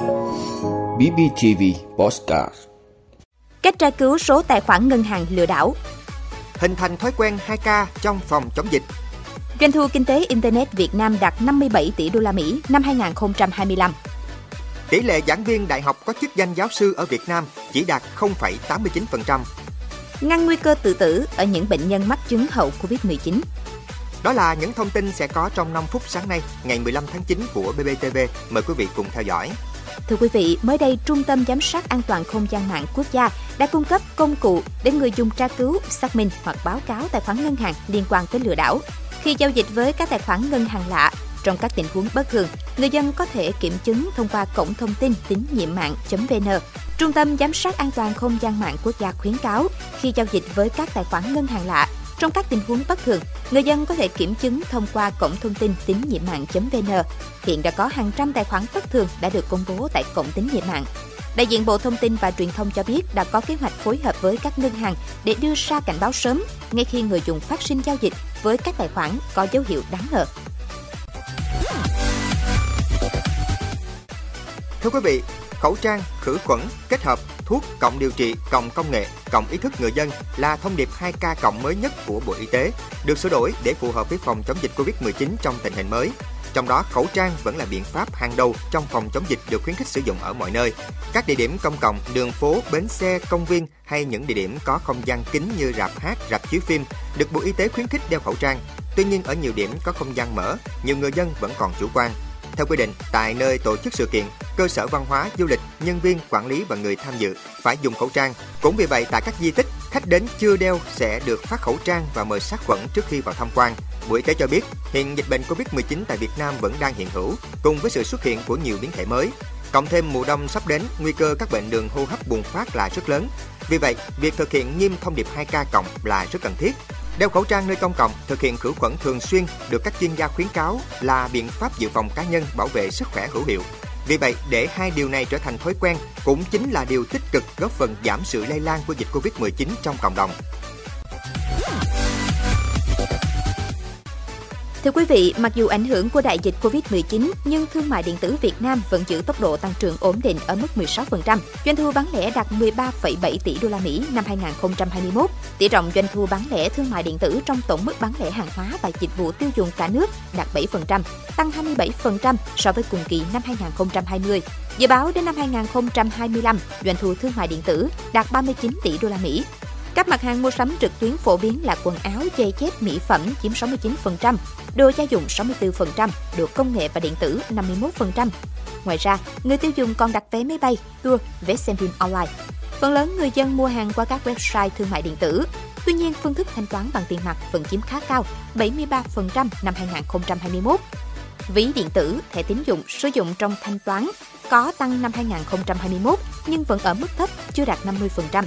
BBTV Postcard Cách tra cứu số tài khoản ngân hàng lừa đảo Hình thành thói quen 2K trong phòng chống dịch Doanh thu kinh tế Internet Việt Nam đạt 57 tỷ đô la Mỹ năm 2025 Tỷ lệ giảng viên đại học có chức danh giáo sư ở Việt Nam chỉ đạt 0,89%. Ngăn nguy cơ tự tử ở những bệnh nhân mắc chứng hậu Covid-19 Đó là những thông tin sẽ có trong 5 phút sáng nay, ngày 15 tháng 9 của BBTV. Mời quý vị cùng theo dõi. Thưa quý vị, mới đây Trung tâm Giám sát An toàn Không gian mạng quốc gia đã cung cấp công cụ để người dùng tra cứu, xác minh hoặc báo cáo tài khoản ngân hàng liên quan tới lừa đảo. Khi giao dịch với các tài khoản ngân hàng lạ, trong các tình huống bất thường, người dân có thể kiểm chứng thông qua cổng thông tin tín nhiệm mạng.vn. Trung tâm Giám sát An toàn Không gian mạng quốc gia khuyến cáo khi giao dịch với các tài khoản ngân hàng lạ, trong các tình huống bất thường, người dân có thể kiểm chứng thông qua cổng thông tin tín nhiệm mạng.vn. Hiện đã có hàng trăm tài khoản bất thường đã được công bố tại cổng tín nhiệm mạng. Đại diện Bộ Thông tin và Truyền thông cho biết đã có kế hoạch phối hợp với các ngân hàng để đưa ra cảnh báo sớm ngay khi người dùng phát sinh giao dịch với các tài khoản có dấu hiệu đáng ngờ. Thưa quý vị, khẩu trang, khử khuẩn, kết hợp, thuốc, cộng điều trị, cộng công nghệ, cộng ý thức người dân là thông điệp 2K cộng mới nhất của Bộ Y tế, được sửa đổi để phù hợp với phòng chống dịch Covid-19 trong tình hình mới. Trong đó, khẩu trang vẫn là biện pháp hàng đầu trong phòng chống dịch được khuyến khích sử dụng ở mọi nơi. Các địa điểm công cộng, đường phố, bến xe, công viên hay những địa điểm có không gian kín như rạp hát, rạp chiếu phim được Bộ Y tế khuyến khích đeo khẩu trang. Tuy nhiên, ở nhiều điểm có không gian mở, nhiều người dân vẫn còn chủ quan. Theo quy định, tại nơi tổ chức sự kiện, cơ sở văn hóa, du lịch, nhân viên, quản lý và người tham dự phải dùng khẩu trang. Cũng vì vậy, tại các di tích, khách đến chưa đeo sẽ được phát khẩu trang và mời sát khuẩn trước khi vào tham quan. Bộ Y tế cho biết, hiện dịch bệnh Covid-19 tại Việt Nam vẫn đang hiện hữu, cùng với sự xuất hiện của nhiều biến thể mới. Cộng thêm mùa đông sắp đến, nguy cơ các bệnh đường hô hấp bùng phát là rất lớn. Vì vậy, việc thực hiện nghiêm thông điệp 2K cộng là rất cần thiết. Đeo khẩu trang nơi công cộng, thực hiện khử khuẩn thường xuyên được các chuyên gia khuyến cáo là biện pháp dự phòng cá nhân bảo vệ sức khỏe hữu hiệu. Vì vậy, để hai điều này trở thành thói quen cũng chính là điều tích cực góp phần giảm sự lây lan của dịch Covid-19 trong cộng đồng. Thưa quý vị, mặc dù ảnh hưởng của đại dịch Covid-19, nhưng thương mại điện tử Việt Nam vẫn giữ tốc độ tăng trưởng ổn định ở mức 16%. Doanh thu bán lẻ đạt 13,7 tỷ đô la Mỹ năm 2021. Tỷ trọng doanh thu bán lẻ thương mại điện tử trong tổng mức bán lẻ hàng hóa và dịch vụ tiêu dùng cả nước đạt 7%, tăng 27% so với cùng kỳ năm 2020. Dự báo đến năm 2025, doanh thu thương mại điện tử đạt 39 tỷ đô la Mỹ, các mặt hàng mua sắm trực tuyến phổ biến là quần áo, giày dép, mỹ phẩm chiếm 69%, đồ gia dụng 64%, đồ công nghệ và điện tử 51%. Ngoài ra, người tiêu dùng còn đặt vé máy bay, tour, vé xem phim online. Phần lớn người dân mua hàng qua các website thương mại điện tử. Tuy nhiên, phương thức thanh toán bằng tiền mặt vẫn chiếm khá cao, 73% năm 2021. Ví điện tử, thẻ tín dụng sử dụng trong thanh toán có tăng năm 2021 nhưng vẫn ở mức thấp, chưa đạt 50%.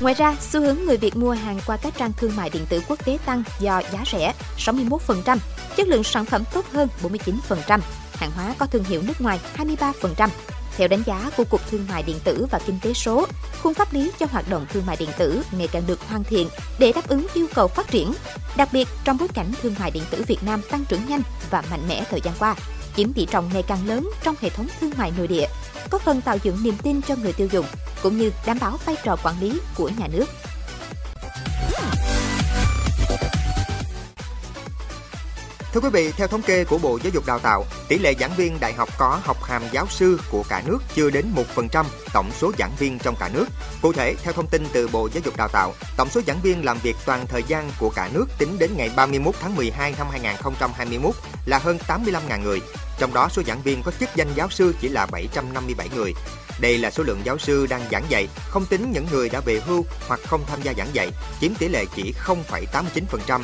Ngoài ra, xu hướng người Việt mua hàng qua các trang thương mại điện tử quốc tế tăng do giá rẻ 61%, chất lượng sản phẩm tốt hơn 49%, hàng hóa có thương hiệu nước ngoài 23%. Theo đánh giá của Cục Thương mại Điện tử và Kinh tế số, khung pháp lý cho hoạt động thương mại điện tử ngày càng được hoàn thiện để đáp ứng yêu cầu phát triển, đặc biệt trong bối cảnh thương mại điện tử Việt Nam tăng trưởng nhanh và mạnh mẽ thời gian qua, chiếm tỷ trọng ngày càng lớn trong hệ thống thương mại nội địa, có phần tạo dựng niềm tin cho người tiêu dùng cũng như đảm bảo vai trò quản lý của nhà nước. Thưa quý vị, theo thống kê của Bộ Giáo dục Đào tạo, tỷ lệ giảng viên đại học có học hàm giáo sư của cả nước chưa đến 1% tổng số giảng viên trong cả nước. Cụ thể, theo thông tin từ Bộ Giáo dục Đào tạo, tổng số giảng viên làm việc toàn thời gian của cả nước tính đến ngày 31 tháng 12 năm 2021 là hơn 85.000 người. Trong đó, số giảng viên có chức danh giáo sư chỉ là 757 người. Đây là số lượng giáo sư đang giảng dạy, không tính những người đã về hưu hoặc không tham gia giảng dạy, chiếm tỷ lệ chỉ 0,89%.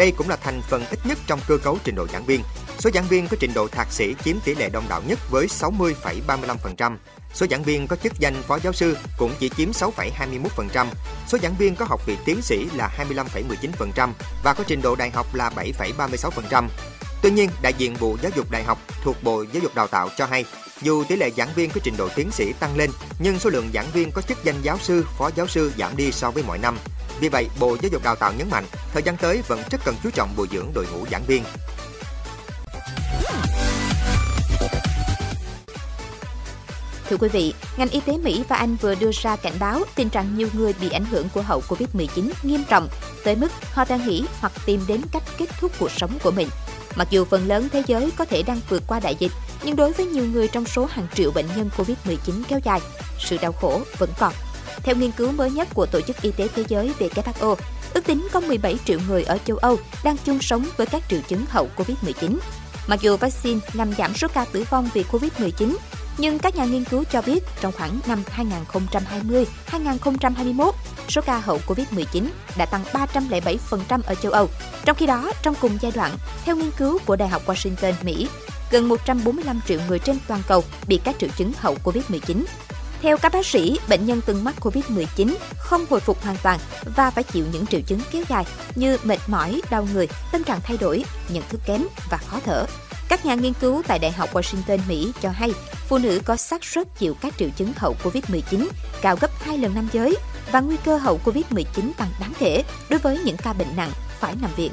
Đây cũng là thành phần ít nhất trong cơ cấu trình độ giảng viên. Số giảng viên có trình độ thạc sĩ chiếm tỷ lệ đông đảo nhất với 60,35%. Số giảng viên có chức danh phó giáo sư cũng chỉ chiếm 6,21%. Số giảng viên có học vị tiến sĩ là 25,19% và có trình độ đại học là 7,36%. Tuy nhiên, đại diện bộ giáo dục đại học thuộc Bộ Giáo dục Đào tạo cho hay, dù tỷ lệ giảng viên có trình độ tiến sĩ tăng lên, nhưng số lượng giảng viên có chức danh giáo sư, phó giáo sư giảm đi so với mọi năm. Vì vậy, Bộ Giáo dục Đào tạo nhấn mạnh, thời gian tới vẫn rất cần chú trọng bồi dưỡng đội ngũ giảng viên. Thưa quý vị, ngành y tế Mỹ và Anh vừa đưa ra cảnh báo tình trạng nhiều người bị ảnh hưởng của hậu Covid-19 nghiêm trọng, tới mức họ đang nghĩ hoặc tìm đến cách kết thúc cuộc sống của mình. Mặc dù phần lớn thế giới có thể đang vượt qua đại dịch, nhưng đối với nhiều người trong số hàng triệu bệnh nhân Covid-19 kéo dài, sự đau khổ vẫn còn. Theo nghiên cứu mới nhất của Tổ chức Y tế Thế giới WHO, ước tính có 17 triệu người ở châu Âu đang chung sống với các triệu chứng hậu Covid-19. Mặc dù vaccine làm giảm số ca tử vong vì Covid-19, nhưng các nhà nghiên cứu cho biết trong khoảng năm 2020-2021, số ca hậu Covid-19 đã tăng 307% ở châu Âu. Trong khi đó, trong cùng giai đoạn, theo nghiên cứu của Đại học Washington, Mỹ, gần 145 triệu người trên toàn cầu bị các triệu chứng hậu Covid-19. Theo các bác sĩ, bệnh nhân từng mắc COVID-19 không hồi phục hoàn toàn và phải chịu những triệu chứng kéo dài như mệt mỏi, đau người, tâm trạng thay đổi, nhận thức kém và khó thở. Các nhà nghiên cứu tại Đại học Washington, Mỹ cho hay phụ nữ có xác suất chịu các triệu chứng hậu COVID-19 cao gấp 2 lần nam giới và nguy cơ hậu COVID-19 tăng đáng kể đối với những ca bệnh nặng phải nằm viện.